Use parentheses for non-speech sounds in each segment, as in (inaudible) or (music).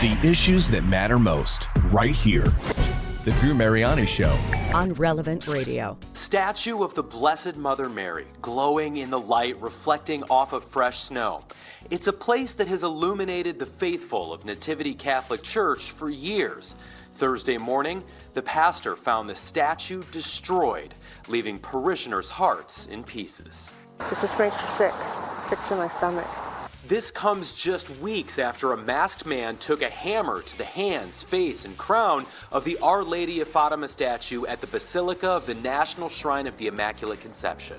The issues that matter most, right here. The Drew Mariani Show. on Relevant Radio. Statue of the Blessed Mother Mary, glowing in the light, reflecting off of fresh snow. It's a place that has illuminated the faithful of Nativity Catholic Church for years. Thursday morning, the pastor found the statue destroyed, leaving parishioners' hearts in pieces. This just makes you sick. Sick to my stomach. This comes just weeks after a masked man took a hammer to the hands, face, and crown of the Our Lady of Fatima statue at the Basilica of the National Shrine of the Immaculate Conception.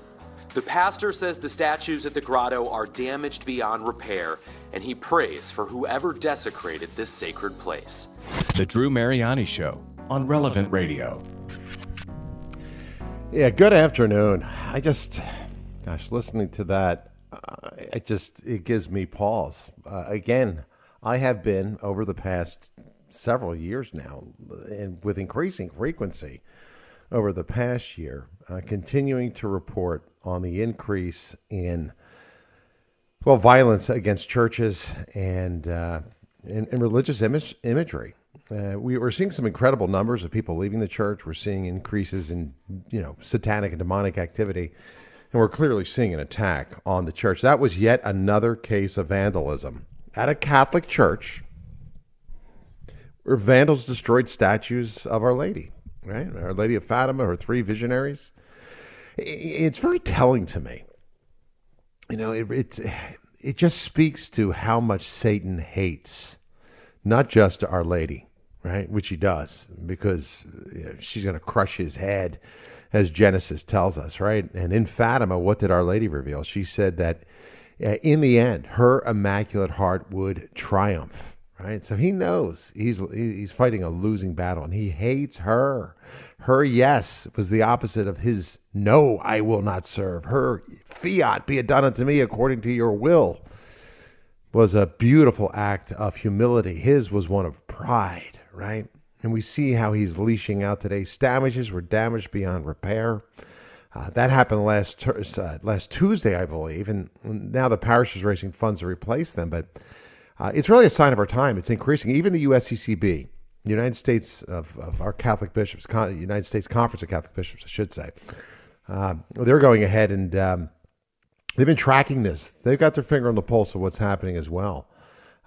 The pastor says the statues at the grotto are damaged beyond repair, and he prays for whoever desecrated this sacred place. The Drew Mariani Show on Relevant Radio. Yeah, good afternoon. I just, gosh, listening to that, it just it gives me pause. Uh, again, I have been over the past several years now, and with increasing frequency over the past year, uh, continuing to report on the increase in well violence against churches and uh, and, religious image, imagery. Uh, we, we're seeing some incredible numbers of people leaving the church. We're seeing increases in you know satanic and demonic activity, and we're clearly seeing an attack on the church. That was yet another case of vandalism at a Catholic church, where vandals destroyed statues of Our Lady, right? Our Lady of Fatima, her three visionaries. It's very telling to me. You know, it, it it just speaks to how much Satan hates not just Our Lady, right? Which he does because you know, she's going to crush his head, as Genesis tells us, right? And in Fatima, what did Our Lady reveal? She said that uh, in the end, her immaculate heart would triumph, right? So he knows he's he's fighting a losing battle, and he hates her. Her yes was the opposite of his no, I will not serve. Her fiat be it done unto me according to your will was a beautiful act of humility. His was one of pride, right? And we see how he's leashing out today. Damages were damaged beyond repair. Uh, that happened last tur- uh, last Tuesday, I believe, and now the parish is raising funds to replace them. But uh, it's really a sign of our time. It's increasing. Even the USCCB, the United States of, of our Catholic bishops, Con- United States Conference of Catholic Bishops, I should say, uh, they're going ahead and um, they've been tracking this. They've got their finger on the pulse of what's happening as well.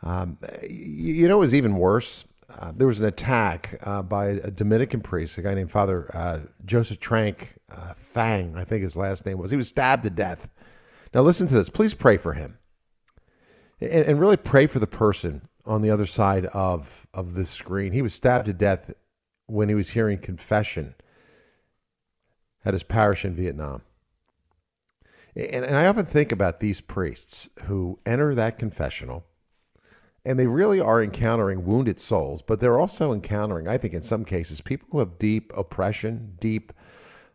Um, y- you know, it was even worse. Uh, there was an attack uh, by a Dominican priest, a guy named Father uh, Joseph Trank uh, Fang, I think his last name was. He was stabbed to death. Now, listen to this. Please pray for him, and, and really pray for the person on the other side of of this screen. He was stabbed to death when he was hearing confession at his parish in Vietnam. And, and I often think about these priests who enter that confessional and they really are encountering wounded souls, but they're also encountering, I think, in some cases, people who have deep oppression, deep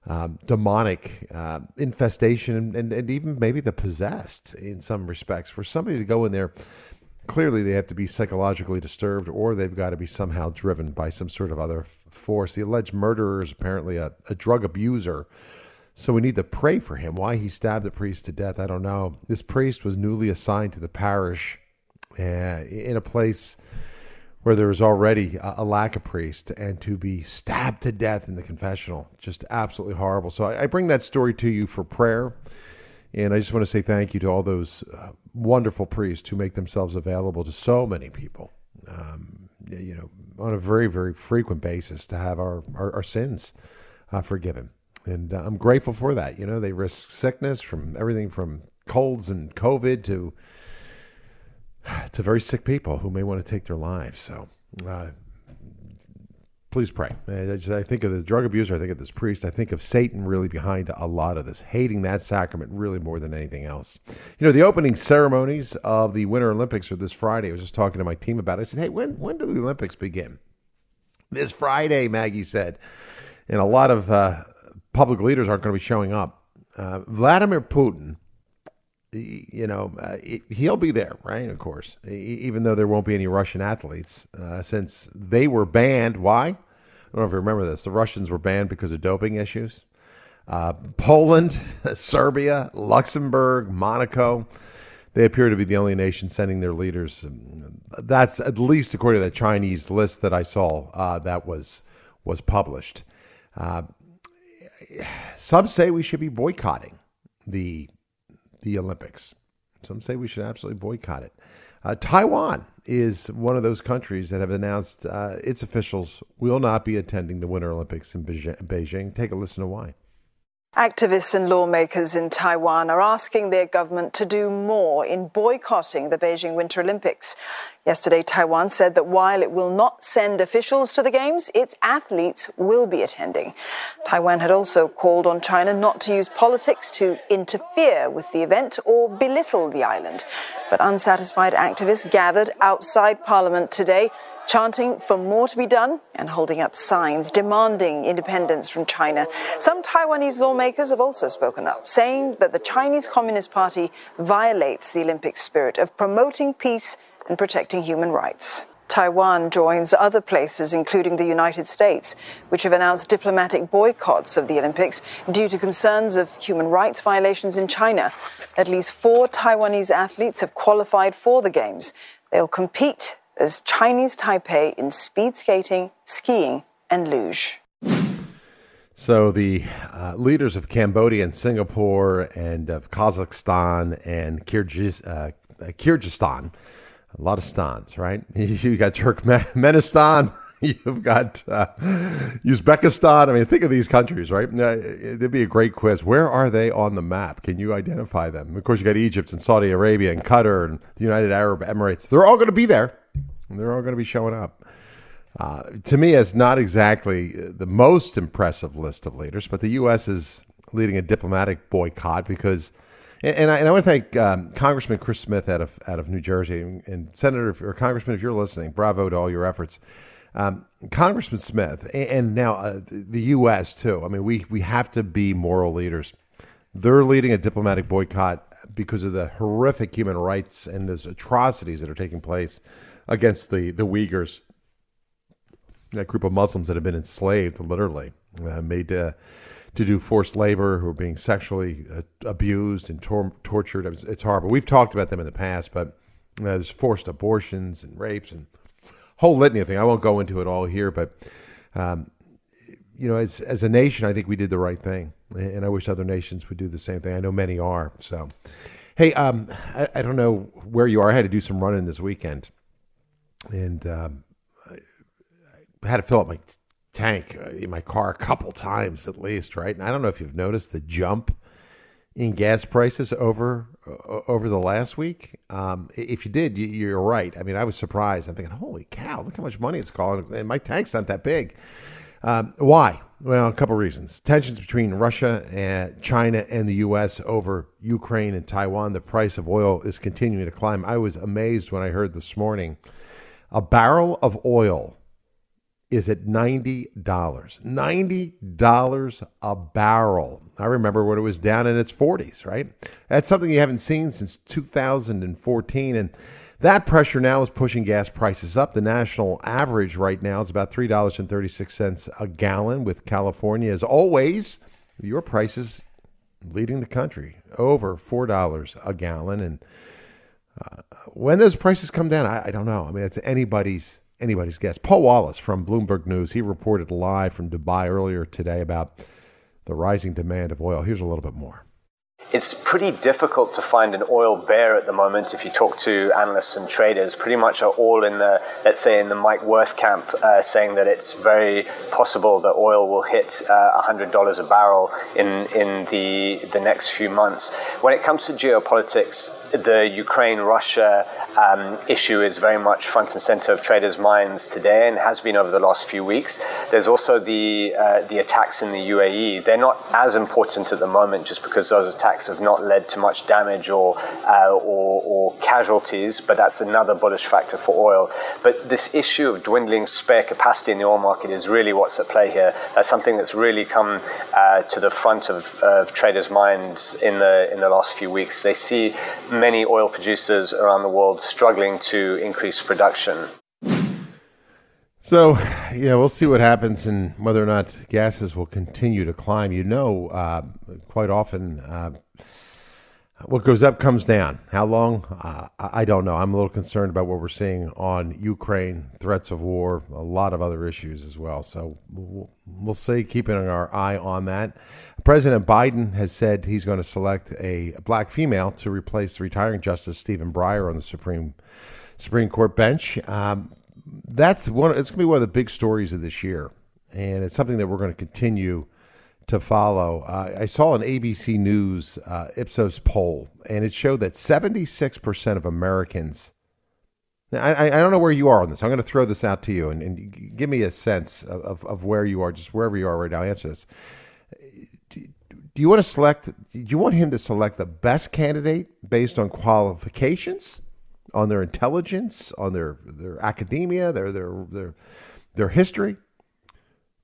um, demonic uh, infestation, and, and, even maybe the possessed in some respects. For somebody to go in there, clearly they have to be psychologically disturbed or they've got to be somehow driven by some sort of other force. The alleged murderer is apparently a, a drug abuser. So we need to pray for him. Why he stabbed the priest to death, I don't know. This priest was newly assigned to the parish uh, in a place where there was already a, a lack of priest, and to be stabbed to death in the confessional, just absolutely horrible. So I, I bring that story to you for prayer. And I just want to say thank you to all those uh, wonderful priests who make themselves available to so many people, um, you know, on a very, very frequent basis to have our, our, our sins uh, forgiven. And uh, I'm grateful for that. You know, they risk sickness from everything from colds and COVID to (sighs) to very sick people who may want to take their lives. So uh, please pray. I, think of the drug abuser, I think of this priest, I think of Satan really behind a lot of this, hating that sacrament really more than anything else. You know, the opening ceremonies of the Winter Olympics are this Friday. I was just talking to my team about it. I said, hey, when, when do the Olympics begin? This Friday, Maggie said. And a lot of uh, public leaders aren't going to be showing up. Uh, Vladimir Putin you know, uh, he- he'll be there, right? Of course, E- even though there won't be any Russian athletes, uh, since they were banned. Why? I don't know if you remember this. The Russians were banned because of doping issues. Uh, Poland, (laughs) Serbia, Luxembourg, Monaco. they appear to be the only nation sending their leaders. That's at least according to the Chinese list that I saw uh, that was was published. Uh, (sighs) some say we should be boycotting the the Olympics. Some say we should absolutely boycott it. Uh, Taiwan is one of those countries that have announced uh, its officials will not be attending the Winter Olympics in Beijing. Take a listen to why. Activists and lawmakers in Taiwan are asking their government to do more in boycotting the Beijing Winter Olympics. Yesterday, Taiwan said that while it will not send officials to the Games, its athletes will be attending. Taiwan had also called on China not to use politics to interfere with the event or belittle the island. But unsatisfied activists gathered outside Parliament today chanting for more to be done and holding up signs demanding independence from China. Some Taiwanese lawmakers have also spoken up, saying that the Chinese Communist Party violates the Olympic spirit of promoting peace and protecting human rights. Taiwan joins other places, including the United States, which have announced diplomatic boycotts of the Olympics due to concerns of human rights violations in China. At least four Taiwanese athletes have qualified for the Games. They'll compete as Chinese Taipei in speed skating, skiing, and luge. So the uh, leaders of Cambodia and Singapore and of Kazakhstan and Kyrgyz, uh, Kyrgyzstan, a lot of stans, right? (laughs) You got Turkmenistan, (laughs) you've got uh, Uzbekistan. I mean, think of these countries, right? It'd be a great quiz. Where are they on the map? Can you identify them? Of course, you got Egypt and Saudi Arabia and Qatar and the United Arab Emirates. They're all going to be there. They're all going to be showing up. Uh, to me, it's not exactly the most impressive list of leaders, but the U.S. is leading a diplomatic boycott because, and, I, and I want to thank um, Congressman Chris Smith out of out of New Jersey and, and Senator or Congressman, if you're listening, bravo to all your efforts. Um, Congressman Smith, and, and now uh, the U.S. too. I mean, we we have to be moral leaders. They're leading a diplomatic boycott because of the horrific human rights and those atrocities that are taking place against the, the Uyghurs, that group of Muslims that have been enslaved, literally, uh, made to, to do forced labor, who are being sexually uh, abused and tor- tortured. It's, it's, horrible. We've talked about them in the past, but uh, there's forced abortions and rapes and whole litany of things. I won't go into it all here, but um, you know, as as a nation, I think we did the right thing, and I wish other nations would do the same thing. I know many are. So, hey, um, I, I, don't know where you are. I had to do some running this weekend, and um, I had to fill up my tank uh, in my car a couple times at least, right? And I don't know if you've noticed the jump in gas prices over uh, over the last week. Um, if you did, you, are right. I mean, I was surprised. I'm thinking, holy cow, look how much money it's costing, and my tank's not that big. Um, why? Well, a couple reasons. Tensions between Russia and China and the U.S. over Ukraine and Taiwan. The price of oil is continuing to climb. I was amazed when I heard this morning a barrel of oil is at $90. $90 a barrel. I remember when it was down in its 40s, right? That's something you haven't seen since 2014. And that pressure now is pushing gas prices up. The national average right now is about $3.36 a gallon, with California, as always, your prices leading the country over $4 a gallon. And uh, when those prices come down, I, I, don't know. I mean, it's anybody's anybody's guess. Paul Wallace from Bloomberg News, he reported live from Dubai earlier today about the rising demand of oil. Here's a little bit more. It's pretty difficult to find an oil bear at the moment. If you talk to analysts and traders, pretty much are all in the, let's say, in the Mike Wirth camp, uh, saying that it's very possible that oil will hit uh, $100 a barrel in in the the next few months. When it comes to geopolitics, the Ukraine-Russia um, issue is very much front and center of traders' minds today, and has been over the last few weeks. There's also the uh, the attacks in the UAE. They're not as important at the moment, just because those attacks have not led to much damage or uh, or, or, casualties. But that's another bullish factor for oil. But this issue of dwindling spare capacity in the oil market is really what's at play here. That's something that's really come uh, to the front of, of traders' minds in the in the last few weeks. They see many oil producers around the world struggling to increase production. So, yeah, we'll see what happens and whether or not gases will continue to climb. You know, uh, quite often, uh, what goes up comes down. How long? Uh, I don't know. I'm a little concerned about what we're seeing on Ukraine, threats of war, a lot of other issues as well. So we'll, we'll see, keeping our eye on that. President Biden has said he's going to select a black female to replace retiring Justice Stephen Breyer on the Supreme Supreme Court bench. Um, that's one. It's going to be one of the big stories of this year, and it's something that we're going to continue to follow. Uh, I saw an ABC News uh, Ipsos poll, and it showed that 76% of Americans. Now, I, I, don't know where you are on this. I'm going to throw this out to you and, and give me a sense of, of, of, where you are, just wherever you are right now. Answer this. Do, do you want to select? Do you want him to select the best candidate based on qualifications, on their intelligence, on their their academia, their their their their history?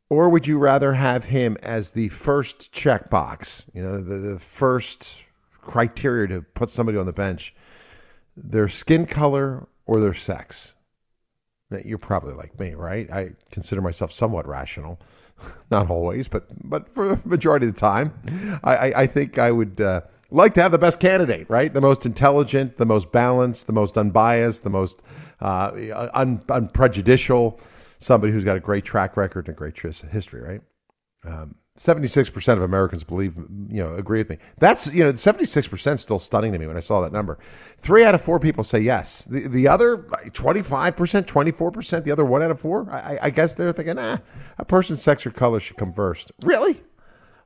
Or would you rather have him as the first checkbox, you know, the, the first criteria to put somebody on the bench, their skin color or their sex? You're probably like me, right? I consider myself somewhat rational. (laughs) Not always, but but for the majority of the time, I, I, I think I would uh, like to have the best candidate, right? The most intelligent, the most balanced, the most unbiased, the most uh, un, unprejudicial somebody who's got a great track record and a great history, right? Um, 76% of Americans believe, you know, agree with me. That's, you know, 76% still stunning to me when I saw that number. Three out of four people say yes. The, the other 25%, 24%, the other one out of four, I, I guess they're thinking, ah, a person's sex or color should come first. Really?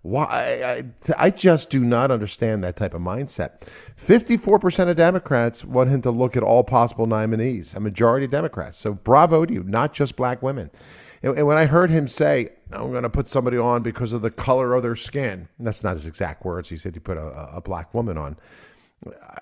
Why? I, I just do not understand that type of mindset. 54% of Democrats want him to look at all possible nominees, a majority of Democrats. So bravo to you, not just black women. And, and when I heard him say, I'm going to put somebody on because of the color of their skin, that's not his exact words. He said he put a, a black woman on.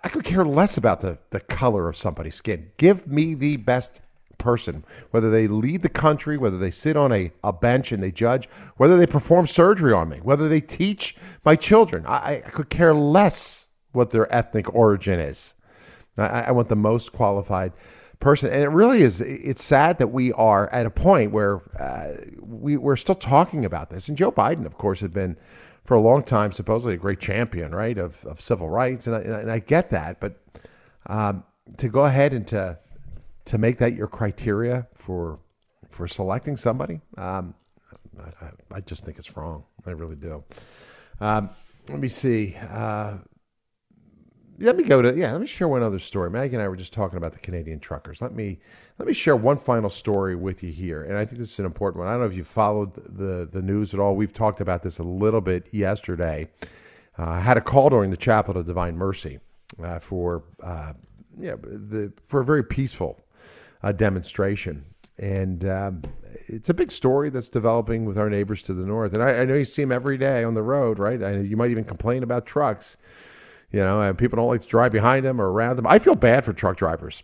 I could care less about the, the color of somebody's skin. Give me the best person, whether they lead the country, whether they sit on a, a bench and they judge, whether they perform surgery on me, whether they teach my children. I, I could care less what their ethnic origin is. I, I want the most qualified person. And it really is, it's sad that we are at a point where uh, we, we're still talking about this. And Joe Biden, of course, had been for a long time supposedly a great champion, right, of, of civil rights. And I, and I get that. But um, to go ahead and to to make that your criteria for for selecting somebody, um, I, I, just think it's wrong. I really do. Um, let me see. Uh, let me go to yeah. Let me share one other story. Maggie and I were just talking about the Canadian truckers. Let me let me share one final story with you here, and I think this is an important one. I don't know if you followed the the news at all. We've talked about this a little bit yesterday. Uh, I had a call during the Chapel of Divine Mercy uh, for uh, yeah the for a very peaceful uh, demonstration. And um, it's a big story that's developing with our neighbors to the north. And I, I know you see them every day on the road, right? I, you might even complain about trucks. You know, and people don't like to drive behind them or around them. I feel bad for truck drivers.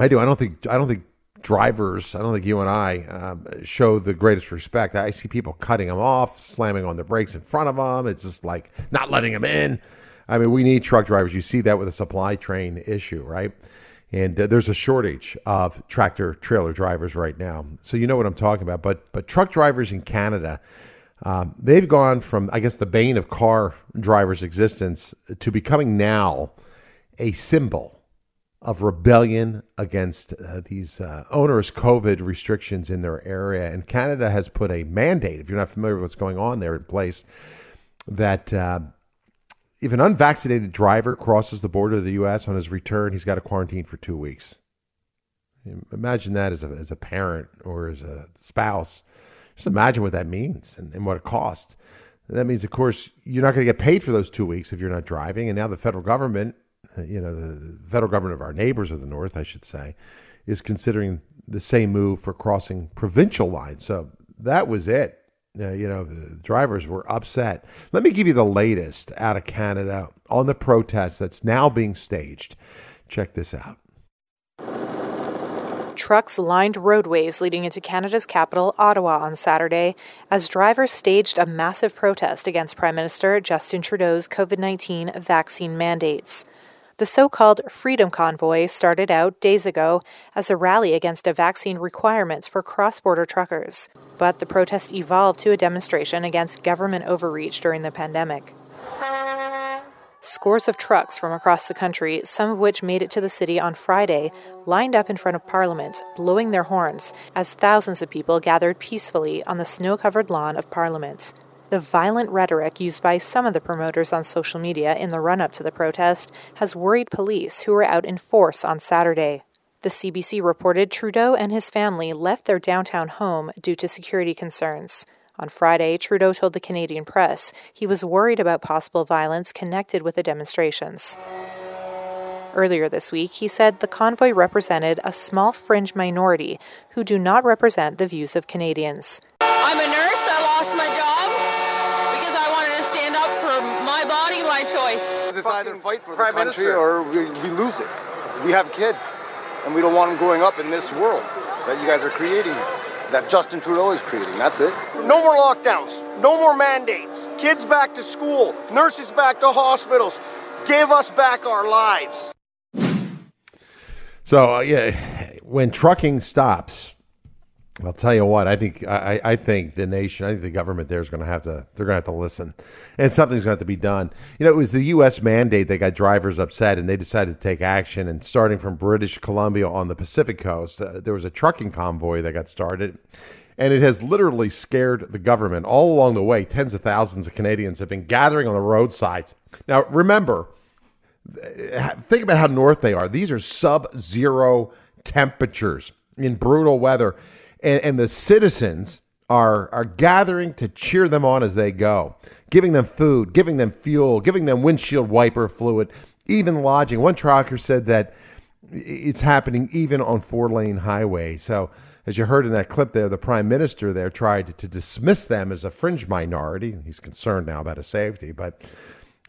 I do. I don't think. I don't think drivers. I don't think you and I um, show the greatest respect. I see people cutting them off, slamming on the brakes in front of them. It's just like not letting them in. I mean, we need truck drivers. You see that with a supply train issue, right? And uh, there's a shortage of tractor trailer drivers right now. So you know what I'm talking about. But but truck drivers in Canada, um, they've gone from I guess the bane of car drivers' existence to becoming now a symbol of rebellion against uh, these uh, onerous COVID restrictions in their area. And Canada has put a mandate, if you're not familiar with what's going on there, in place that uh, if an unvaccinated driver crosses the border of the U.S. on his return, he's got to quarantine for two weeks. Imagine that as a, as a parent or as a spouse. Just imagine what that means and, and what it costs. That means, of course, you're not going to get paid for those two weeks if you're not driving. And now the federal government, uh, you know, the federal government of our neighbors of the North, I should say, is considering the same move for crossing provincial lines. So that was it uh, you know, drivers were upset. Let me give you the latest out of Canada on the protest that's now being staged. Check this out. Trucks lined roadways leading into Canada's capital, Ottawa, on Saturday as drivers staged a massive protest against Prime Minister Justin Trudeau's COVID 19 vaccine mandates. The so called Freedom Convoy started out days ago as a rally against a vaccine requirements for cross border truckers but the protest evolved to a demonstration against government overreach during the pandemic. Scores of trucks from across the country, some of which made it to the city on Friday, lined up in front of Parliament, blowing their horns as thousands of people gathered peacefully on the snow covered lawn of Parliament. The violent rhetoric used by some of the promoters on social media in the run up to the protest has worried police who were out in force on Saturday. The CBC reported Trudeau and his family left their downtown home due to security concerns. On Friday, Trudeau told the Canadian press he was worried about possible violence connected with the demonstrations. Earlier this week, he said the convoy represented a small fringe minority who do not represent the views of Canadians. I'm a nurse. I lost my job because I wanted to stand up for my body, my choice. It's either fight for Prime the country Minister. or we, we lose it. We have kids, and we don't want them growing up in this world that you guys are creating that Justin Trudeau is creating. That's it. No more lockdowns. No more mandates. Kids back to school. Nurses back to hospitals. Give us back our lives. So, uh, yeah, when trucking stops, I'll tell you what. I think I, I think the nation, I think the government there is going to have to. They're going to have to listen, and something's going to have to be done. You know, it was the U.S. mandate that got drivers upset, and they decided to take action. And starting from British Columbia on the Pacific coast, uh, there was a trucking convoy that got started, and it has literally scared the government all along the way. Tens of thousands of Canadians have been gathering on the roadsides. Now, remember, think about how north they are. These are sub-zero temperatures in brutal weather and, and the citizens are are gathering to cheer them on as they go, giving them food, giving them fuel, giving them windshield wiper fluid, even lodging. One trucker said that it's happening even on four lane highways. So, as you heard in that clip there, the prime minister there tried to dismiss them as a fringe minority. He's concerned now about his safety, but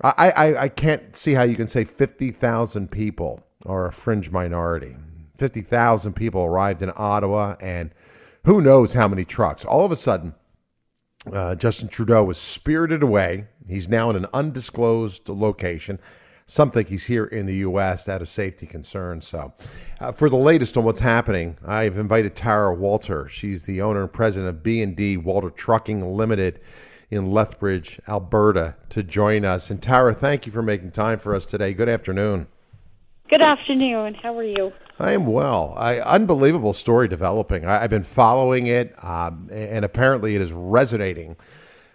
I, I, I can't see how you can say 50,000 people are a fringe minority. 50,000 people arrived in Ottawa and who knows how many trucks. All of a sudden, uh, Justin Trudeau was spirited away. He's now in an undisclosed location. Some think he's here in the U.S. out of safety concerns. So, uh, for the latest on what's happening, I've invited Tara Walter. She's the owner and president of B&D Walter Trucking Limited in Lethbridge, Alberta, to join us. And Tara, thank you for making time for us today. Good afternoon. Good afternoon. How are you? I am well. I, unbelievable story developing. I, have been following it, um, and apparently it is resonating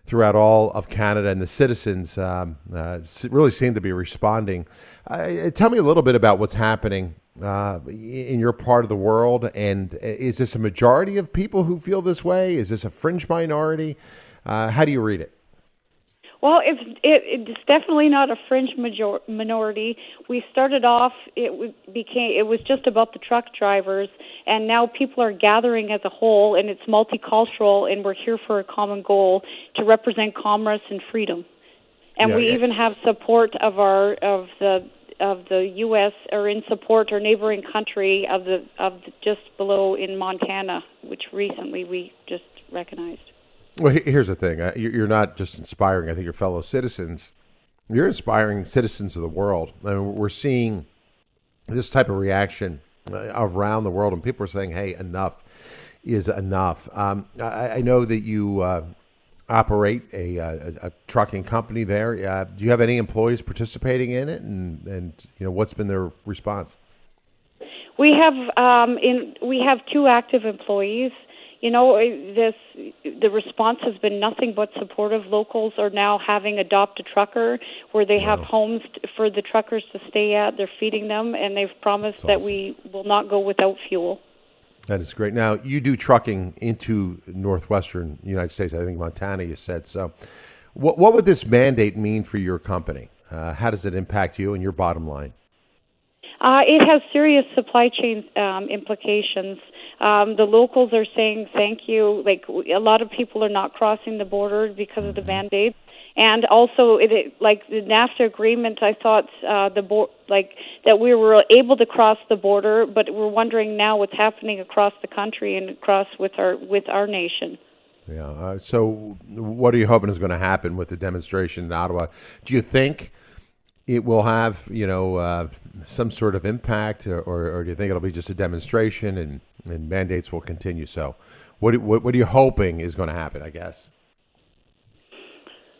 throughout all of Canada, and the citizens um, uh, really seem to be responding. Uh, tell me a little bit about what's happening uh, in your part of the world, and uh, is this a majority of people who feel this way? Is this a fringe minority? Uh, how do you read it? Well, it's it, it's definitely not a fringe major, minority. We started off it became it was just about the truck drivers, and now people are gathering as a whole, and it's multicultural, and we're here for a common goal to represent commerce and freedom. And yeah, we yeah. even have support of our of the of the U.S. or in support our neighboring country of the of the, just below in Montana, which recently we just recognized. Well, here's the thing: you're not just inspiring. I think your fellow citizens. You're inspiring citizens of the world. I mean, we're seeing this type of reaction uh, around the world, and people are saying, "Hey, enough is enough." Um, I, I, know that you uh, operate a, a, a, trucking company there. Uh, do you have any employees participating in it, and and you know what's been their response? We have um, in we have two active employees you know this the response has been nothing but supportive. Locals are now having adopt a trucker where they wow. have homes for the truckers to stay at. They're feeding them and they've promised that we will not go without fuel. That is great. Now you do trucking into northwestern united states i think montana you said. So what, what would this mandate mean for your company? Uh, how does it impact you and your bottom line? Uh, it has serious supply chain um, implications um, the locals are saying thank you. Like a lot of people are not crossing the border because of the mm-hmm. mandates. And also, it, it, like the NAFTA agreement, I thought uh, the bo- like that we were able to cross the border, but we're wondering now what's happening across the country and across with our with our nation. Yeah. Uh, so, what are you hoping is going to happen with the demonstration in Ottawa? Do you think it will have, you know, uh, some sort of impact, or, or, do you think it'll be just a demonstration and, and mandates will continue? So, what, what, what are you hoping is going to happen? I guess.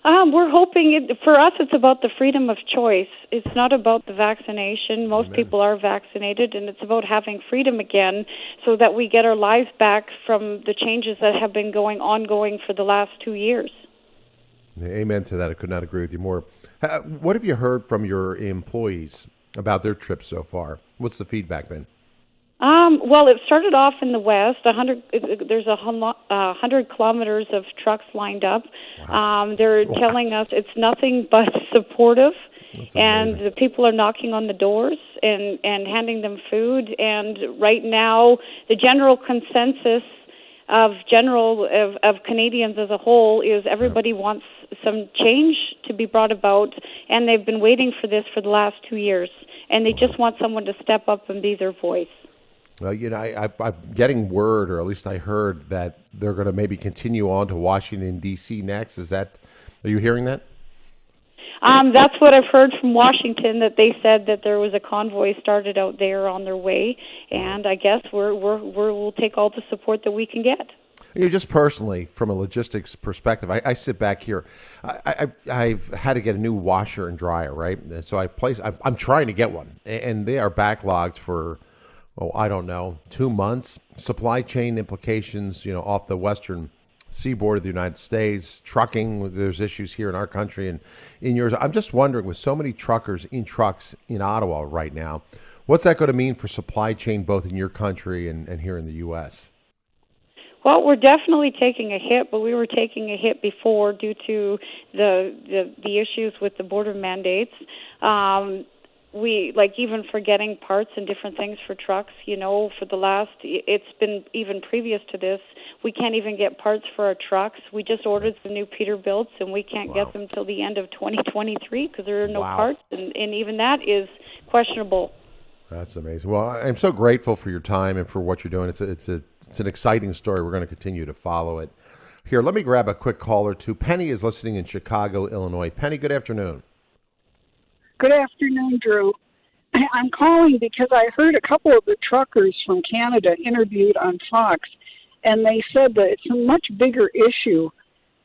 Um, we're hoping it, for us, it's about the freedom of choice. It's not about the vaccination. Most Amen. people are vaccinated, and it's about having freedom again so that we get our lives back from the changes that have been going ongoing for the last two years. Amen to that. I could not agree with you more. What have you heard from your employees about their trip so far? What's the feedback been? Um, well, it started off in the west. A hundred, there's a uh, hundred kilometers of trucks lined up. Wow. Um, they're wow. telling us it's nothing but (laughs) supportive, and the people are knocking on the doors and and handing them food. And right now, the general consensus of general of, of Canadians as a whole is everybody wants some change to be brought about, and they've been waiting for this for the last two years, and they just want someone to step up and be their voice. Well, you know, I, am getting word, or at least I heard that they're going to maybe continue on to Washington D.C. next. Is that? Are you hearing that? Um, that's what I've heard from Washington. That they said that there was a convoy started out there on their way, and I guess we're we're, we're we'll take all the support that we can get. You know, just personally, from a logistics perspective, I, I sit back here. I, have had to get a new washer and dryer, right? So I place. I'm, I'm trying to get one, and they are backlogged for oh, I don't know, two months. Supply chain implications, you know, off the western seaboard of the United States, trucking. There's issues here in our country and in yours. I'm just wondering, with so many truckers in trucks in Ottawa right now, what's that going to mean for supply chain both in your country and, and here in the U.S.? Well, we're definitely taking a hit, but we were taking a hit before due to the the, the issues with the border mandates. Um, we like even for getting parts and different things for trucks you know for the last it's been even previous to this we can't even get parts for our trucks. We just ordered some new peterbilts and we can't wow. get them till the end of 2023 because there are no wow. parts and, and even that is questionable. That's amazing. Well i'm so grateful for your time and for what you're doing. It's a, it's a it's an exciting story. We're going to continue to follow it. Here let me grab a quick call or two. Penny is listening in chicago illinois. Penny good afternoon Good afternoon, Drew. (clears throat) I'm calling because I heard a couple of the truckers from Canada interviewed on Fox, and they said that it's a much bigger issue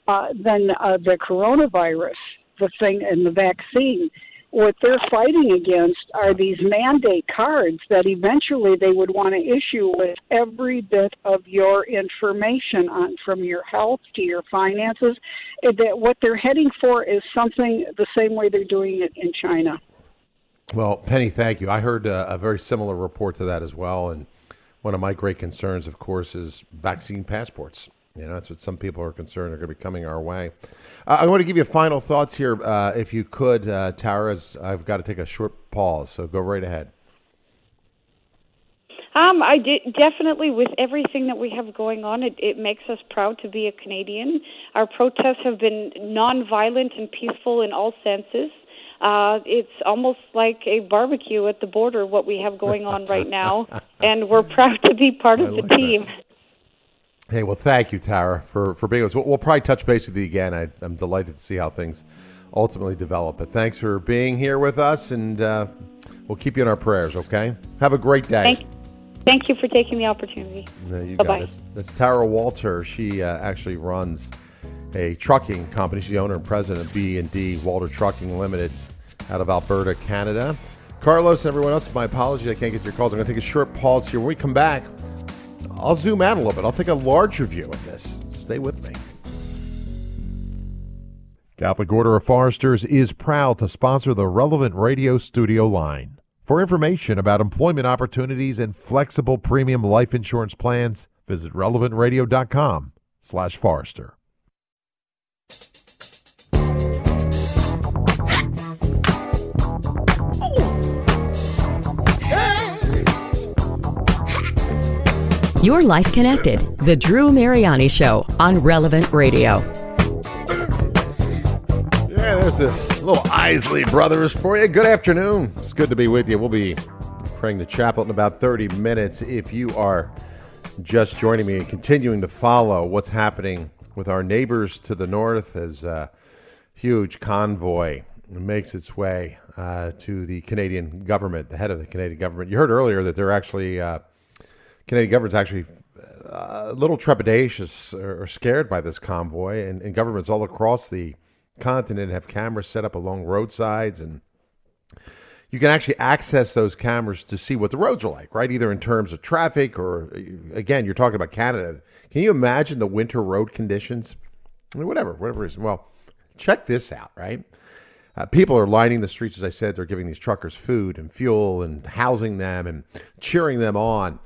uh, than uh, the coronavirus, the thing, and the vaccine what they're fighting against are these mandate cards that eventually they would want to issue with every bit of your information on from your health to your finances that what they're heading for is something the same way they're doing it in China. Well, Penny, thank you. I heard a, a very similar report to that as well and one of my great concerns of course is vaccine passports. You know, that's what some people are concerned are going to be coming our way. Uh, I want to give you final thoughts here, uh, if you could, uh, Tara. I've got to take a short pause, so go right ahead. Um, I did, definitely, with everything that we have going on, it, it makes us proud to be a Canadian. Our protests have been nonviolent and peaceful in all senses. Uh, it's almost like a barbecue at the border, what we have going on right now, (laughs) and we're proud to be part of the team. That. Hey, well, thank you, Tara, for, for being with us. We'll, we'll probably touch base with you again. I, am delighted to see how things ultimately develop. But thanks for being here with us, and uh, we'll keep you in our prayers, okay? Have a great day. Thank, thank you for taking the opportunity. No, you Bye-bye. That's, that's Tara Walter. She uh, actually runs a trucking company. She's the owner and president of B&D Walter Trucking Limited out of Alberta, Canada. Carlos and everyone else, my apologies. I can't get your calls. I'm going to take a short pause here. When we come back, I'll zoom out a little bit. I'll take a larger view of this. Stay with me. Catholic Order of Foresters is proud to sponsor the relevant radio studio line. For information about employment opportunities and flexible premium life insurance plans, visit relevantradio.com slash forester. Your Life Connected, The Drew Mariani Show on Relevant Radio. Yeah, there's a little Isley Brothers for you. Good afternoon. It's good to be with you. We'll be praying the chapel in about 30 minutes. If you are just joining me and continuing to follow what's happening with our neighbors to the north as a huge convoy makes its way uh, to the Canadian government, the head of the Canadian government. You heard earlier that they're actually uh, Canadian government's actually uh, a little trepidatious or scared by this convoy, and, and governments all across the continent have cameras set up along roadsides and you can actually access those cameras to see what the roads are like, right? Either in terms of traffic or, again, you're talking about Canada. Can you imagine the winter road conditions? I mean, whatever, whatever is. Well, check this out, right? Uh, people are lining the streets, as I said. They're giving these truckers food and fuel and housing them and cheering them on.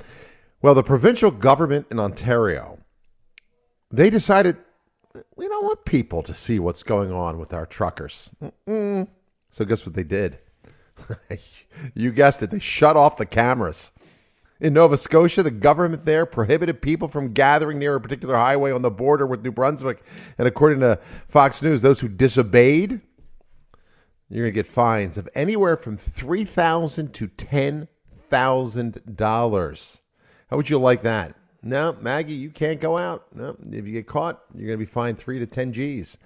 Well, the provincial government in Ontario, they decided we don't want people to see what's going on with our truckers. Mm-mm. So, guess what they did? (laughs) you guessed it, they shut off the cameras. In Nova Scotia, the government there prohibited people from gathering near a particular highway on the border with New Brunswick. And according to Fox News, those who disobeyed, you're going to get fines of anywhere from 3,000 to $10,000. How would you like that? No, Maggie, you can't go out. No, if you get caught, you're going to be fined three to 10 G's.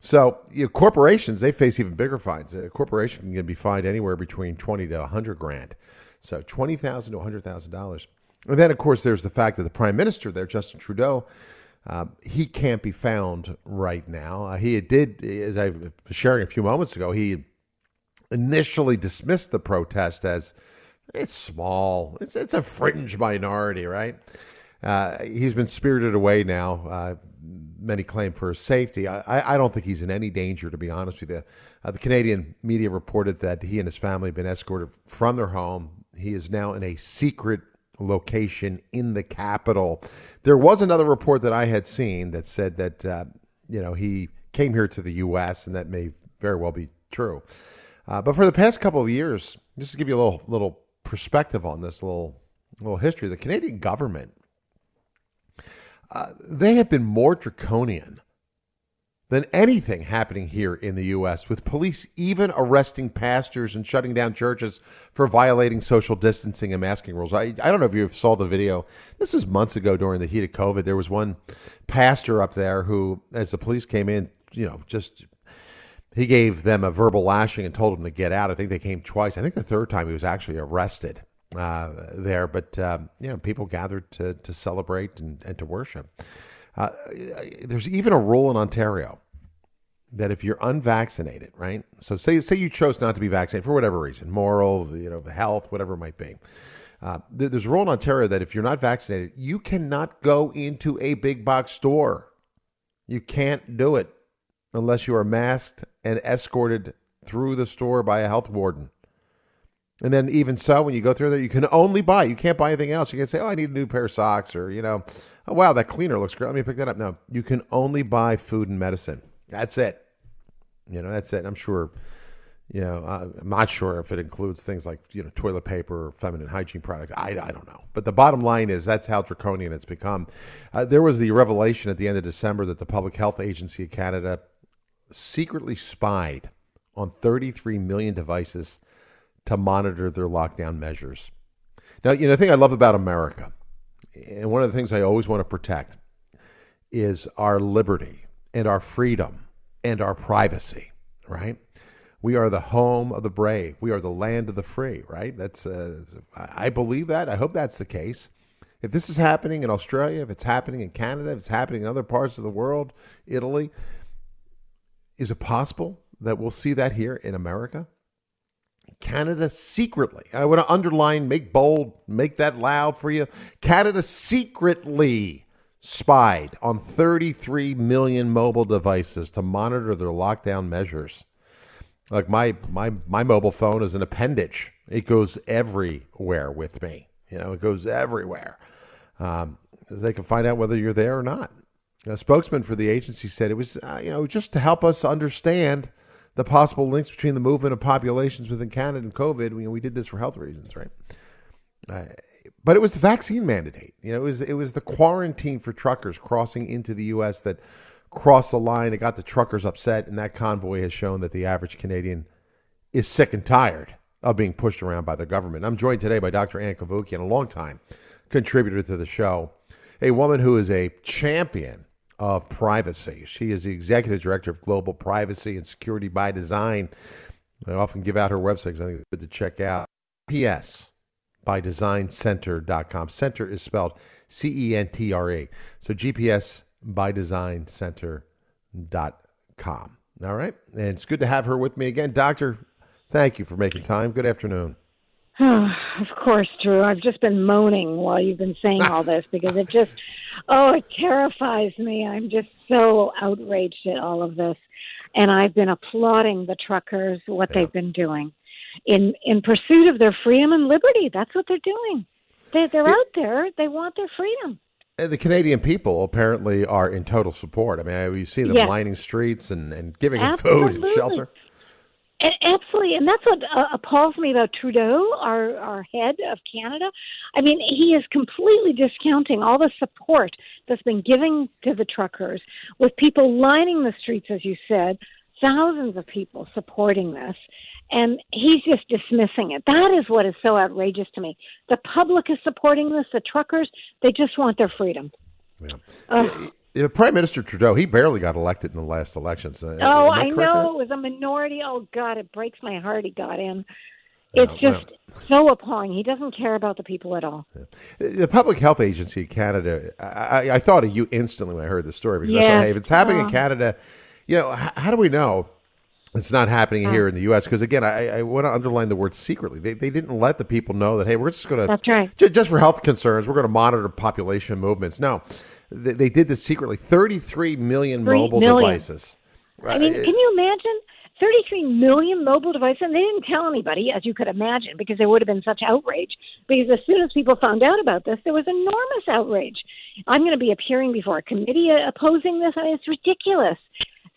So you know, corporations they face even bigger fines. A corporation can be fined anywhere between twenty to hundred grand. So twenty thousand to hundred thousand dollars. And then of course there's the fact that the prime minister there, Justin Trudeau, uh, he can't be found right now. Uh, he did, as I was sharing a few moments ago, he initially dismissed the protest as it's small. It's it's a fringe minority, right? Uh, he's been spirited away now. Uh, many claim for his safety. I, I don't think he's in any danger, to be honest with you. Uh, the Canadian media reported that he and his family have been escorted from their home. He is now in a secret location in the capital. There was another report that I had seen that said that uh, you know he came here to the U.S. and that may very well be true. Uh, but for the past couple of years, just to give you a little little perspective on this little little history, the Canadian government uh, they have been more draconian than anything happening here in the U.S., with police even arresting pastors and shutting down churches for violating social distancing and masking rules. I, I don't know if you saw the video. This was months ago during the heat of COVID. There was one pastor up there who, as the police came in, you know, just he gave them a verbal lashing and told them to get out. I think they came twice. I think the third time he was actually arrested uh, there. But um, you know, people gathered to to celebrate and, and to worship. Uh, there's even a rule in Ontario that if you're unvaccinated, right? So say say you chose not to be vaccinated for whatever reason, moral, you know, health, whatever it might be. Uh, there's a rule in Ontario that if you're not vaccinated, you cannot go into a big box store. You can't do it unless you are masked and escorted through the store by a health warden. And then even so, when you go through there, you can only buy. You can't buy anything else. You can say, "Oh, I need a new pair of socks," or you know, "Oh, wow, that cleaner looks great. Let me pick that up." No, you can only buy food and medicine. That's it. You know, that's it. I'm sure. You know, I'm not sure if it includes things like you know toilet paper or feminine hygiene products. I, I don't know. But the bottom line is that's how draconian it's become. Uh, there was the revelation at the end of December that the Public Health Agency of Canada secretly spied on 33 million devices to monitor their lockdown measures. Now, you know, the thing I love about America, and one of the things I always want to protect, is our liberty and our freedom and our privacy, right? We are the home of the brave. We are the land of the free, right? That's uh, I believe that. I hope that's the case. If this is happening in Australia, if it's happening in Canada, if it's happening in other parts of the world, Italy, is it possible that we'll see that here in America? Canada secretly, I want to underline, make bold, make that loud for you. Canada secretly spied on 33 million mobile devices to monitor their lockdown measures. Like my my my mobile phone is an appendage. It goes everywhere with me. You know, it goes everywhere. Um, they can find out whether you're there or not. A spokesman for the agency said it was, uh, you know, just to help us understand the possible links between the movement of populations within Canada and COVID. We, we did this for health reasons, right? Uh, but it was the vaccine mandate. You know, it was it was the quarantine for truckers crossing into the U.S. that crossed the line. It got the truckers upset, and that convoy has shown that the average Canadian is sick and tired of being pushed around by the government. I'm joined today by Dr. Ann Cavoukian, a longtime contributor to the show, a woman who is a champion of privacy. She is the executive director of global privacy and security by design. I often give out her website because I think it's good to check out. PS by designcentre.com. Center is spelled C E N T R A. So GPS by designcentre.com. All right. And it's good to have her with me again. Doctor, thank you for making time. Good afternoon. (sighs) of course, Drew. I've just been moaning while you've been saying all this because it just, (laughs) oh, it terrifies me. I'm just so outraged at all of this. And I've been applauding the truckers, what yeah. they've been doing in, in pursuit of their freedom and liberty. That's what they're doing. They, they're out there, they want their freedom. The Canadian people apparently are in total support. I mean, you see them lining streets and, and giving them food and shelter. Absolutely, and that's what uh, appalls me about Trudeau, our our head of Canada. I mean, he is completely discounting all the support that's been given to the truckers, with people lining the streets, as you said, thousands of people supporting this, and he's just dismissing it. That is what is so outrageous to me. The public is supporting this. The truckers, they just want their freedom. Yeah. You know, Prime Minister Trudeau, he barely got elected in the last elections. Uh, oh, I know. It was a minority. Oh, God, it breaks my heart he got in. It's just so appalling. He doesn't care about the people at all. Yeah. The Public Health Agency in Canada, I, I, thought of you instantly when I heard the story because yeah. I thought, hey, if it's happening in Canada, you know, how, how do we know it's not happening here in the U.S. Because again, I, I, want to underline the word secretly. They, they didn't let the people know that hey, we're just going to. That's right. J- just for health concerns, we're going to monitor population movements. No, they, they did this secretly. 33 million mobile million. devices. I mean, uh, can you imagine? 33 million mobile devices, and they didn't tell anybody, as you could imagine, because there would have been such outrage. Because as soon as people found out about this, there was enormous outrage. I'm going to be appearing before a committee uh, opposing this. I mean, it's ridiculous.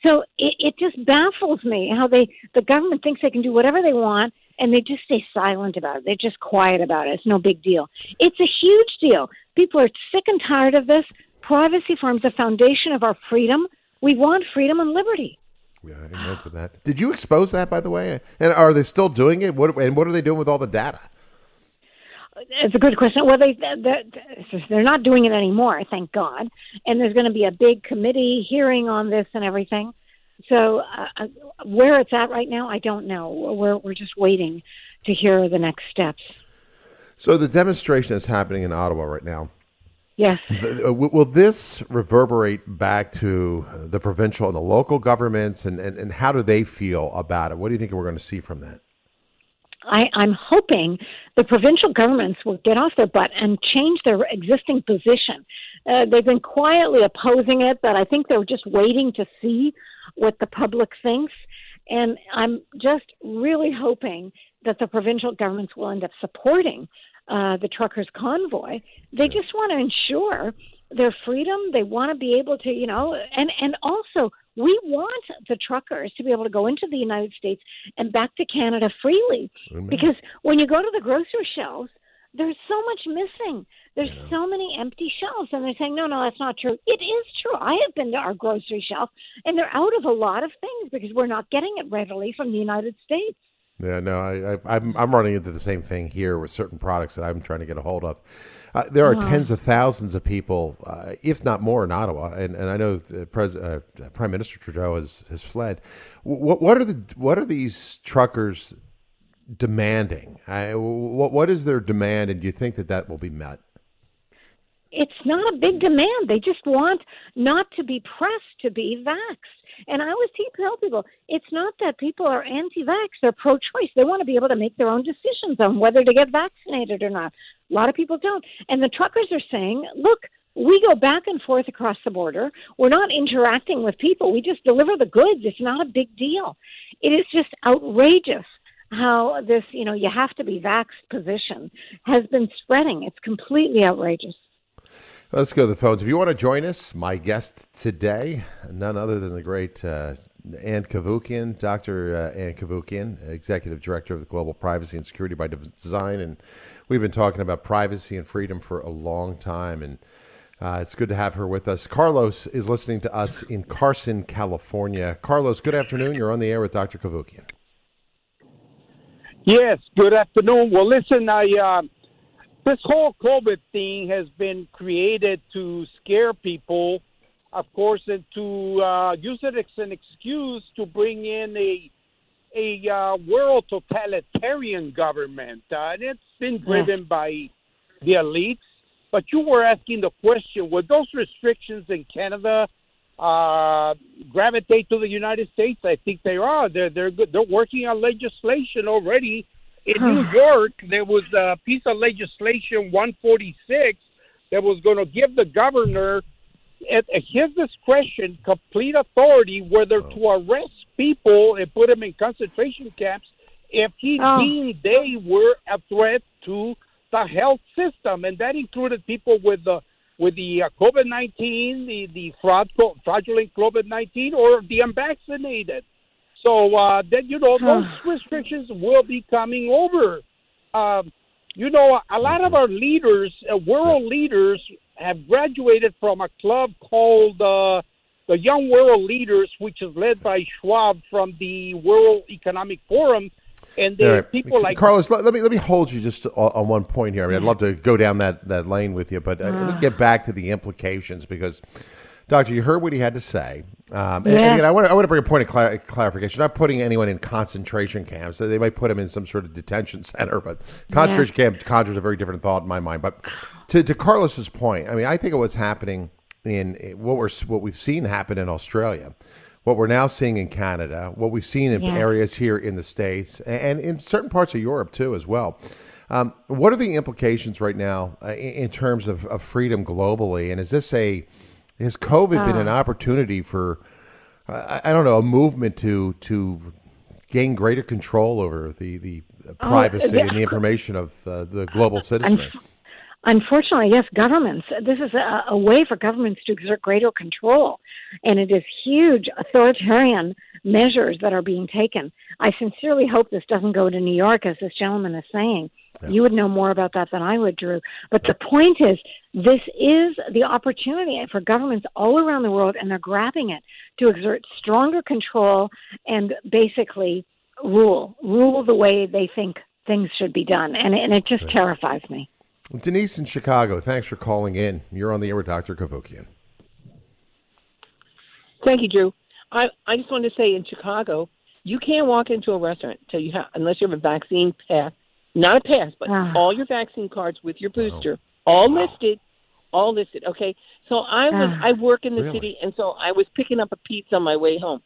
So it, it just baffles me how they, the government thinks they can do whatever they want, and they just stay silent about it. They're just quiet about it. It's no big deal. It's a huge deal. People are sick and tired of this privacy forms the foundation of our freedom. We want freedom and liberty. Yeah, amen to that. Did you expose that, by the way? And are they still doing it? What and what are they doing with all the data? It's a good question. Well, they they're, they're not doing it anymore, thank God. And there's going to be a big committee hearing on this and everything. So uh, where it's at right now, I don't know. We're we're just waiting to hear the next steps. So the demonstration is happening in Ottawa right now. Yes. Uh, will this reverberate back to the provincial and the local governments, and, and, and how do they feel about it? What do you think we're going to see from that? I, I'm hoping the provincial governments will get off their butt and change their existing position. Uh, they've been quietly opposing it, but I think they're just waiting to see what the public thinks. And I'm just really hoping that the provincial governments will end up supporting uh, the truckers' convoy. They just want to ensure their freedom. They want to be able to, you know, and and also we want the truckers to be able to go into the United States and back to Canada freely. Amen. Because when you go to the grocery shelves, there's so much missing. There's yeah. so many empty shelves, and they're saying, no, no, that's not true. It is true. I have been to our grocery shelf, and they're out of a lot of things because we're not getting it readily from the United States. Yeah, no, I, I, I'm I'm running into the same thing here with certain products that I'm trying to get a hold of. Uh, there are tens of thousands of people, uh, if not more, in Ottawa, and, and I know Pres- uh, Prime Minister Trudeau has, has fled. What what are the what are these truckers demanding? what what is their demand, and do you think that that will be met? It's not a big demand. They just want not to be pressed to be vaxxed. And I always tell people it's not that people are anti vax, they're pro choice. They want to be able to make their own decisions on whether to get vaccinated or not. A lot of people don't. And the truckers are saying, look, we go back and forth across the border. We're not interacting with people. We just deliver the goods. It's not a big deal. It is just outrageous how this, you know, you have to be vaxxed position has been spreading. It's completely outrageous. Let's go to the phones. If you want to join us, my guest today, none other than the great uh, Ann Cavoukian, Dr. Uh, Ann Cavoukian, Executive Director of the Global Privacy and Security by Design. And we've been talking about privacy and freedom for a long time. And uh, it's good to have her with us. Carlos is listening to us in Carson, California. Carlos, good afternoon. You're on the air with Dr. Cavoukian. Yes, good afternoon. Well, listen, I uh, this whole COVID thing has been created to scare people, of course, and to uh, use it as an excuse to bring in a a uh, world totalitarian government, uh, and it's been driven yeah. by the elites. But you were asking the question: Were those restrictions in Canada uh, gravitate to the United States. I think they are. They're they're good. They're working on legislation already. In New York, there was a piece of legislation 146 that was going to give the governor, at his discretion, complete authority whether to arrest people and put them in concentration camps if he Oh. deemed they were a threat to the health system, and that included people with the with the uh, COVID nineteen, the the fraud, fraudulent COVID nineteen, or the unvaccinated. So uh, then you know those (sighs) restrictions will be coming over. Um, you know, a lot of our leaders, uh, world leaders, have graduated from a club called uh, the Young World Leaders, which is led by Schwab from the World Economic Forum. And there are right. people like Carlos, let, let me let me hold you just on, on one point here. I mean, I'd love to go down that, that lane with you, but uh, let me Ah. get back to the implications because, Doctor, you heard what he had to say. Um, and, and Yeah. again, I want to I want to bring a point of cla- clarification. Not putting anyone in concentration camps. They might put them in some sort of detention (laughs) center, but concentration camp conjures a very different thought in my mind. But to, to Carlos's point, I mean, I think of what's happening in what we're what we've seen happen in Australia. What we're now seeing in Canada, what we've seen in Yeah. areas here in the states, and in certain parts of Europe too, as well. Um, what are the implications right now uh, in, in terms of, of freedom globally? And is this a has COVID been an Ah. opportunity for I I don't know a movement to to gain greater control over the the Oh, privacy yeah. and the information of uh, the global citizenry? Unfortunately, yes, governments. This is a, a way for governments to exert greater control, and it is huge authoritarian measures that are being taken. I sincerely hope this doesn't go to New York, as this gentleman is saying. You would know more about that than I would, Drew. But the point is, this is the opportunity for governments all around the world, and they're grabbing it to exert stronger control and basically rule, rule the way they think things should be done. And, and it just terrifies me. Denise in Chicago, thanks for calling in. You're on the air with Dr. Cavoukian. Thank you, Drew. I, I just wanted to say in Chicago, you can't walk into a restaurant until you have, unless you have a vaccine pass, not a pass, but Ah. all your vaccine cards with your booster, all listed, all listed. Okay, so I was Ah. I work in the Really? city, and so I was picking up a pizza on my way home.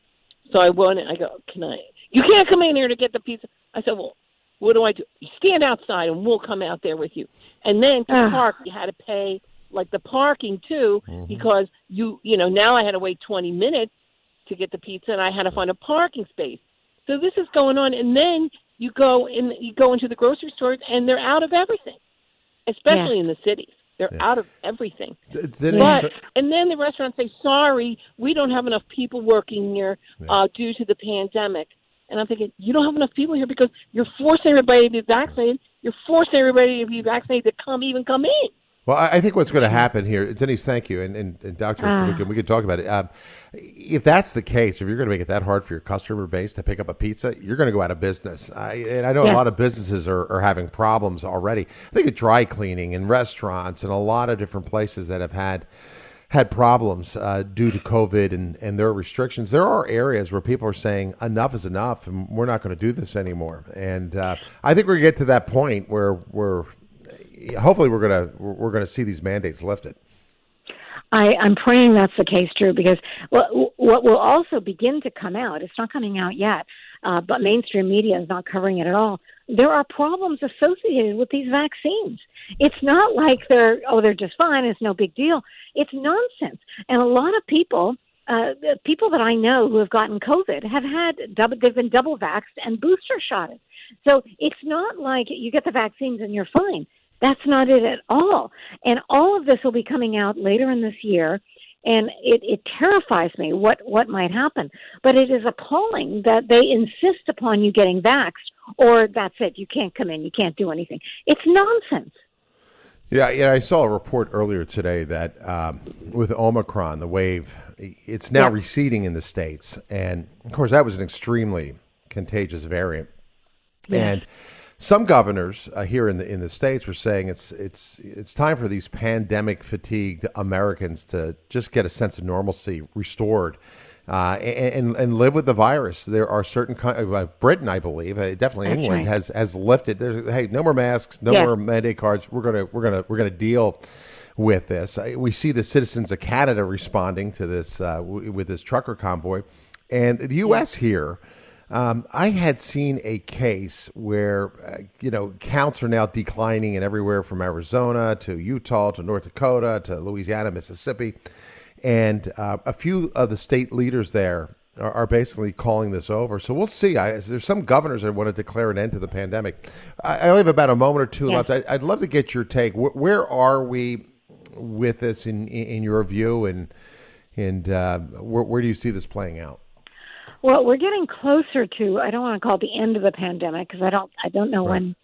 So I went, and I go, can I? You can't come in here to get the pizza. I said, well, what do I do? You stand outside, and we'll come out there with you. And then to Ah. park, you had to pay like the parking too, because you you know now I had to wait twenty minutes to get the pizza, and I had to find a parking space. So this is going on, and then you go in, you go into the grocery stores, and they're out of everything, especially in the cities. They're out of everything. Denise, But and then the restaurants say, "Sorry, we don't have enough people working here uh, due to the pandemic." And I'm thinking, you don't have enough people here because you're forcing everybody to be vaccinated. You're forcing everybody to be vaccinated to come even come in. Well, I think what's going to happen here, Denise, thank you, and, and, and Dr. Ah. we, can, we can talk about it. Um, if that's the case, if you're going to make it that hard for your customer base to pick up a pizza, you're going to go out of business. I, and I know a lot of businesses are, are having problems already. I think of dry cleaning and restaurants and a lot of different places that have had had problems uh, due to COVID and, and their restrictions. There are areas where people are saying enough is enough, and we're not going to do this anymore. And uh, I think we're going to get to that point where we're hopefully we're to we're to see these mandates lifted. I, I'm praying that's the case, Drew, because what, what will also begin to come out, it's not coming out yet, uh, but mainstream media is not covering it at all. There are problems associated with these vaccines. It's not like they're, oh, they're just fine, it's no big deal. It's nonsense. And a lot of people, uh, people that I know who have gotten COVID have had double, they've been double vaxxed and booster shotted. So it's not like you get the vaccines and you're fine. That's not it at all. And all of this will be coming out later in this year. And it, it terrifies me what, what might happen. But it is appalling that they insist upon you getting vaxxed or that's it. You can't come in. You can't do anything. It's nonsense. Yeah, yeah. I saw a report earlier today that um, with Omicron, the wave, it's now Yeah. receding in the states, and of course that was an extremely contagious variant. Yes. And some governors uh, here in the in the states were saying it's it's it's time for these pandemic fatigued Americans to just get a sense of normalcy restored. Uh, and, and live with the virus. There are certain coun- uh, Britain, I believe, uh, definitely That's England right. has has lifted. There's, hey, no more masks, no Yeah. more mandate cards. We're gonna we're gonna we're gonna deal with this. We see the citizens of Canada responding to this uh, w- with this trucker convoy, and the U.S. here. Um, I had seen a case where, uh, you know, counts are now declining in everywhere from Arizona to Utah to North Dakota to Louisiana, Mississippi. And uh, a few of the state leaders there are, are, basically calling this over. So we'll see. I, there's some governors that want to declare an end to the pandemic. I, I only have about a moment or two left. I, would love to get your take. Where, where are we with this in, in your view? And, and uh, where, where do you see this playing out? Well, we're getting closer to. I don't want to call it the end of the pandemic because I don't. I don't know right. when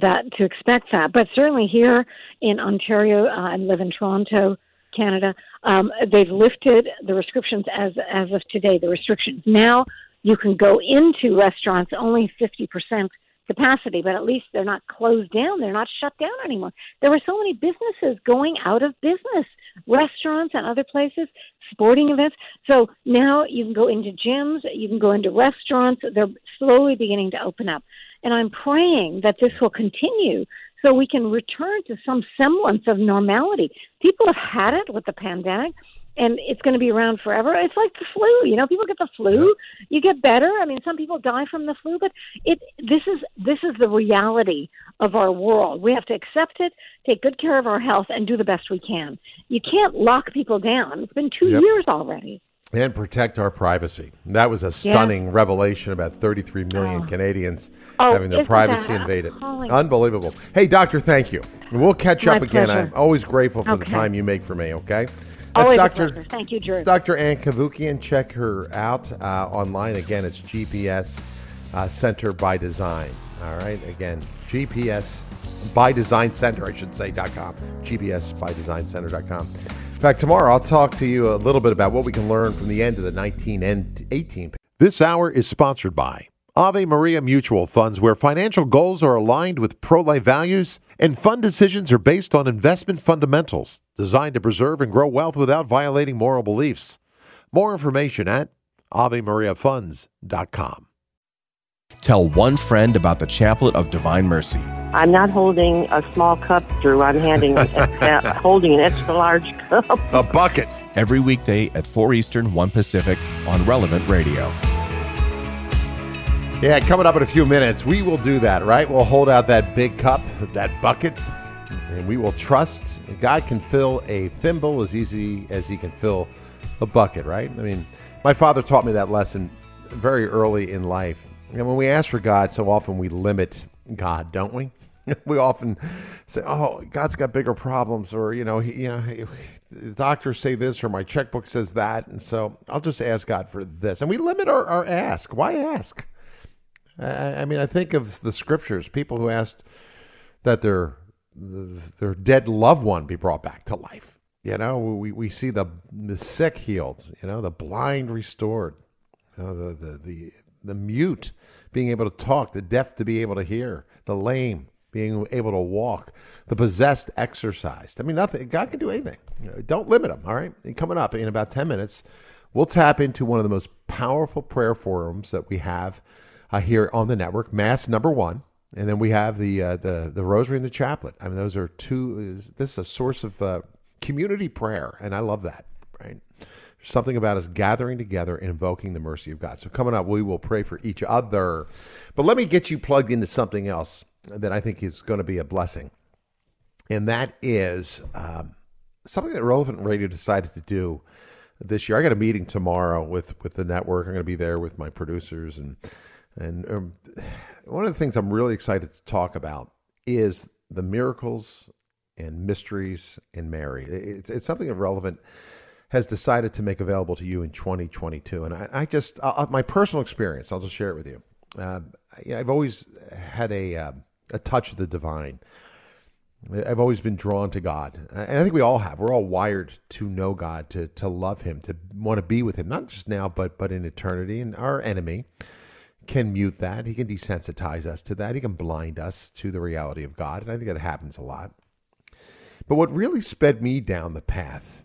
that to expect that. But certainly here in Ontario, uh, I live in Toronto, Canada. Um, they've lifted the restrictions as as of today. The restrictions now you can go into restaurants only fifty percent capacity, but at least they're not closed down. They're not shut down anymore. There were so many businesses going out of business, restaurants and other places, sporting events. So now you can go into gyms, you can go into restaurants. They're slowly beginning to open up. And I'm praying that this will continue so we can return to some semblance of normality. People have had it with the pandemic and it's going to be around forever. It's like the flu, you know. People get the flu, you get better. I mean, some people die from the flu, but it this is this is the reality of our world. We have to accept it, take good care of our health, and do the best we can. You can't lock people down. It's been two yep. years already. And protect our privacy. That was a stunning yeah. revelation about 33 million oh. Canadians oh, having their privacy invaded. Appalling. Unbelievable. Hey, doctor, thank you. We'll catch My up again. pleasure. I'm always grateful for okay. the time you make for me, okay? That's Always Dr. Thank you, Drew. Dr. Ann Cavoukian. Check her out uh, online. Again, it's GPS uh, Center by Design. All right. Again, GPS by Design Center, I should say, .com. GPS by Design Center.com. In fact, tomorrow I'll talk to you a little bit about what we can learn from the end of the 1918. This hour is sponsored by Ave Maria Mutual Funds, where financial goals are aligned with pro life values and fund decisions are based on investment fundamentals designed to preserve and grow wealth without violating moral beliefs. More information at AveMariaFunds.com. Tell one friend about the Chaplet of Divine Mercy. I'm not holding a small cup, Drew. I'm handing uh, (laughs) holding an extra large cup. A bucket. Every weekday at 4 Eastern, 1 Pacific on Relevant Radio. Yeah, coming up in a few minutes, we will do that, right? We'll hold out that big cup, that bucket, and we will trust God can fill a thimble as easy as he can fill a bucket, right? I mean, my father taught me that lesson very early in life. And when we ask for God, so often we limit God, don't we? (laughs) we often say, "Oh, God's got bigger problems," or you know, he, you know, doctors say this, or my checkbook says that, and so I'll just ask God for this, and we limit our, our ask. Why ask? I, I mean, I think of the scriptures, people who asked that their their dead loved one be brought back to life. You know, we, we see the the sick healed, you know, the blind restored, you know, the, the, the, the mute being able to talk, the deaf to be able to hear, the lame being able to walk, the possessed exorcised. I mean, nothing. God can do anything. don't limit him. All right. And coming up in about ten minutes, we'll tap into one of the most powerful prayer forums that we have uh, here on the network, Mass Number One. And then we have the uh, the the rosary and the chaplet. I mean, those are two. This is a source of uh, community prayer, and I love that. Right, There's something about us gathering together and invoking the mercy of God. So coming up, we will pray for each other. But let me get you plugged into something else that I think is going to be a blessing, and that is um, something that Relevant Radio decided to do this year. I got a meeting tomorrow with with the network. I'm going to be there with my producers and and. Um, one of the things I'm really excited to talk about is the miracles and mysteries in Mary. It's, it's something Relevant has decided to make available to you in 2022. And I, I just, my personal experience, I'll just share it with you. Uh, I've always had a, uh, a touch of the divine. I've always been drawn to God. And I think we all have. We're all wired to know God, to, to love Him, to want to be with Him, not just now, but, but in eternity. And our enemy, can mute that. He can desensitize us to that. He can blind us to the reality of God. And I think that happens a lot. But what really sped me down the path,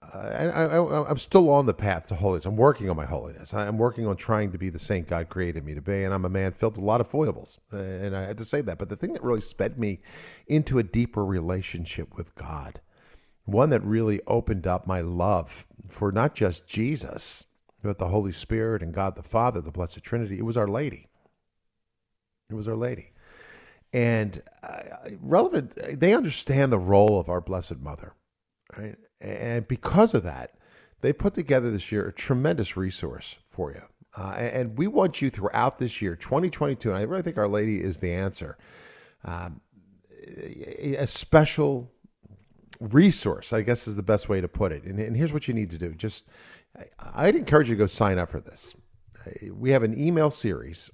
uh, I, am still on the path to holiness. I'm working on my holiness. I'm working on trying to be the saint God created me to be. And I'm a man filled with a lot of foibles. Uh, and I had to say that. But the thing that really sped me into a deeper relationship with God one that really opened up my love for not just Jesus, but the Holy Spirit and God the Father, the Blessed Trinity. It was Our Lady. It was Our Lady. And uh, relevant, they understand the role of our Blessed Mother. Right? And because of that, they put together this year a tremendous resource for you. Uh, and we want you throughout this year, 2022, and I really think Our Lady is the answer. Um, a special resource, I guess is the best way to put it. And, and here's what you need to do. Just, I'd encourage you to go sign up for this. We have an email series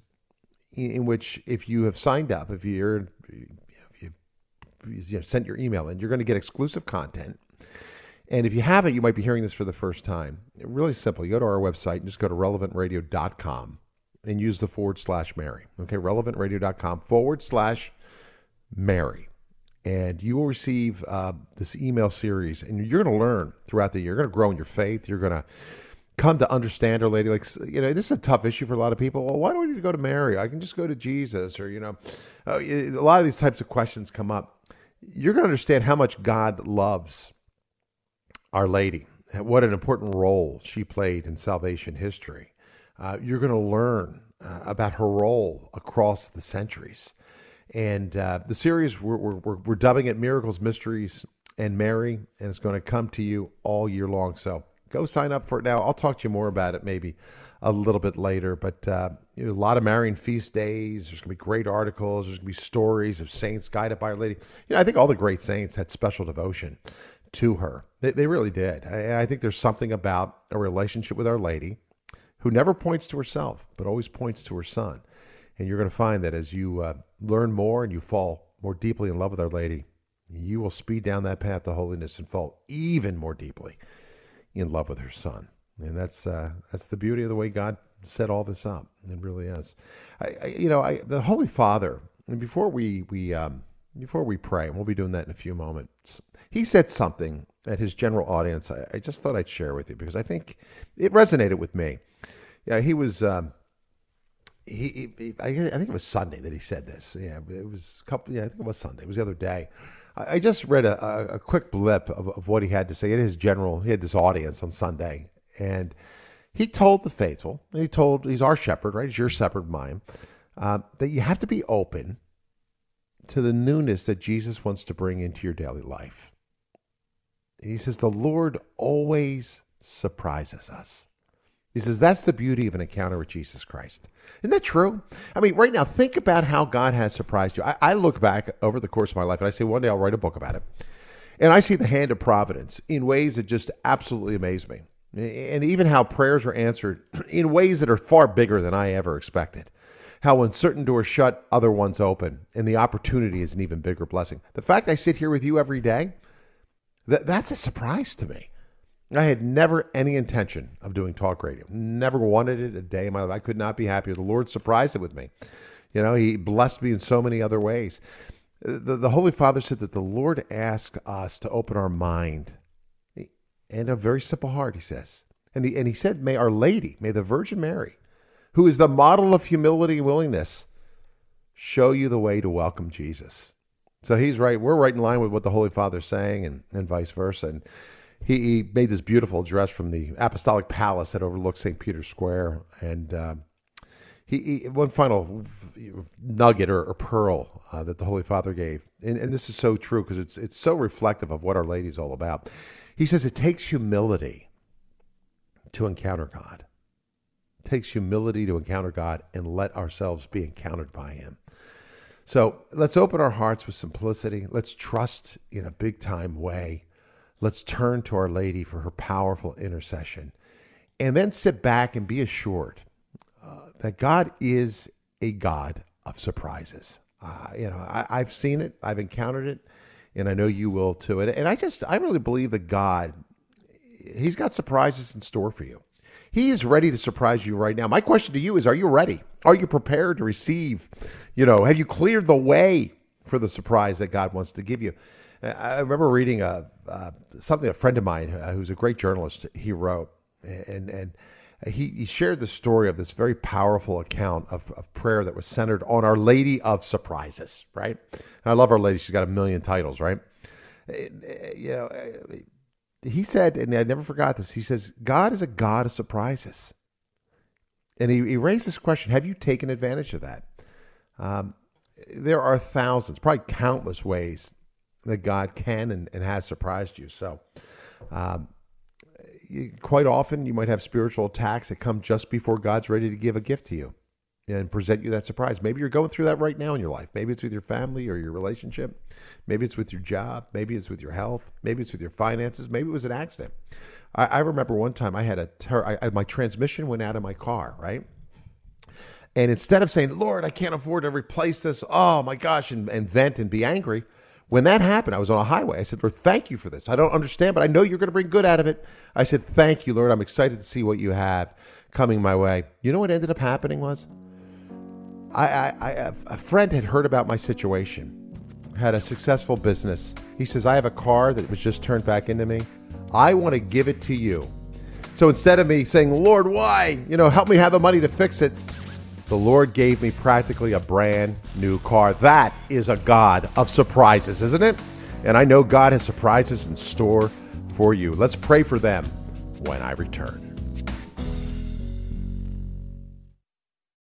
in which, if you have signed up, if you're, you, you sent your email in, you're going to get exclusive content. And if you haven't, you might be hearing this for the first time. Really simple. You go to our website and just go to relevantradio.com and use the forward slash Mary. Okay, relevantradio.com forward slash Mary and you will receive uh, this email series, and you're going to learn throughout the year. You're going to grow in your faith. You're going to come to understand Our Lady. Like you know, this is a tough issue for a lot of people. Well, why do I need to go to Mary? I can just go to Jesus, or you know, uh, a lot of these types of questions come up. You're going to understand how much God loves Our Lady. What an important role she played in salvation history. Uh, you're going to learn uh, about her role across the centuries. And uh, the series, we're, we're, we're dubbing it Miracles, Mysteries, and Mary, and it's going to come to you all year long. So go sign up for it now. I'll talk to you more about it maybe a little bit later. But uh, you know, a lot of Marian feast days. There's going to be great articles. There's going to be stories of saints guided by Our Lady. You know, I think all the great saints had special devotion to her. They, they really did. I, I think there's something about a relationship with Our Lady who never points to herself, but always points to her son. And you're going to find that as you uh, learn more and you fall more deeply in love with Our Lady, you will speed down that path to holiness and fall even more deeply in love with her Son. And that's uh, that's the beauty of the way God set all this up. It really is. I, I, you know, I, the Holy Father. And before we we um, before we pray, and we'll be doing that in a few moments. He said something at his general audience. I, I just thought I'd share with you because I think it resonated with me. Yeah, he was. Um, he, he, I, think it was Sunday that he said this. Yeah, it was a couple. Yeah, I think it was Sunday. It was the other day. I, I just read a, a, a, quick blip of, of what he had to say. In his general, he had this audience on Sunday, and he told the faithful. He told he's our shepherd, right? He's your shepherd, mine. Uh, that you have to be open to the newness that Jesus wants to bring into your daily life. he says the Lord always surprises us. He says that's the beauty of an encounter with Jesus Christ. Isn't that true? I mean, right now, think about how God has surprised you. I, I, look back over the course of my life and I say, one day I'll write a book about it. And I see the hand of providence in ways that just absolutely amaze me. And even how prayers are answered (clears throat) in ways that are far bigger than I ever expected. How when certain doors shut, other ones open, and the opportunity is an even bigger blessing. The fact I sit here with you every day, that, that's a surprise to me. I had never any intention of doing talk radio. Never wanted it a day in my life. I could not be happier. The Lord surprised it with me. You know, He blessed me in so many other ways. The, the Holy Father said that the Lord asked us to open our mind and a very simple heart, he says. And he, and he said, May Our Lady, may the Virgin Mary, who is the model of humility and willingness, show you the way to welcome Jesus. So he's right. We're right in line with what the Holy Father's saying and, and vice versa. And he, he made this beautiful address from the Apostolic Palace that overlooks St. Peter's Square. And uh, he, he, one final nugget or, or pearl uh, that the Holy Father gave, and, and this is so true because it's it's so reflective of what Our Lady's all about. He says it takes humility to encounter God. It takes humility to encounter God and let ourselves be encountered by Him. So let's open our hearts with simplicity. Let's trust in a big time way. Let's turn to Our Lady for her powerful intercession. And then sit back and be assured uh, that God is a God of surprises. Uh, you know, I, have seen it, I've encountered it, and I know you will too. And, and I just, I really believe that God, He's got surprises in store for you. He is ready to surprise you right now. My question to you is Are you ready? Are you prepared to receive? You know, have you cleared the way for the surprise that God wants to give you? I remember reading a, uh, something a friend of mine uh, who's a great journalist he wrote, and and he, he shared the story of this very powerful account of, of prayer that was centered on Our Lady of Surprises, right? And I love Our Lady; she's got a million titles, right? you know, he said, and I never forgot this. He says, God is a God of surprises. And he, he raised this question Have you taken advantage of that? Um, there are thousands, probably countless ways that God can and, and has surprised you. So, um, you, quite often, you might have spiritual attacks that come just before God's ready to give a gift to you and present you that surprise. Maybe you're going through that right now in your life. Maybe it's with your family or your relationship. Maybe it's with your job. Maybe it's with your health. Maybe it's with your finances. Maybe it was an accident. I, I remember one time I had a ter- I, I, my transmission went out of my car, right? And instead of saying, Lord, I can't afford to replace this, oh my gosh, and, and vent and be angry, when that happened, I was on a highway. I said, Lord, thank you for this. I don't understand, but I know you're going to bring good out of it. I said, Thank you, Lord. I'm excited to see what you have coming my way. You know what ended up happening was? I, I, I, a friend had heard about my situation, had a successful business. He says, I have a car that was just turned back into me. I want to give it to you. So instead of me saying, Lord, why? You know, help me have the money to fix it, the Lord gave me practically a brand new car. That is a God of surprises, isn't it? And I know God has surprises in store for you. Let's pray for them when I return.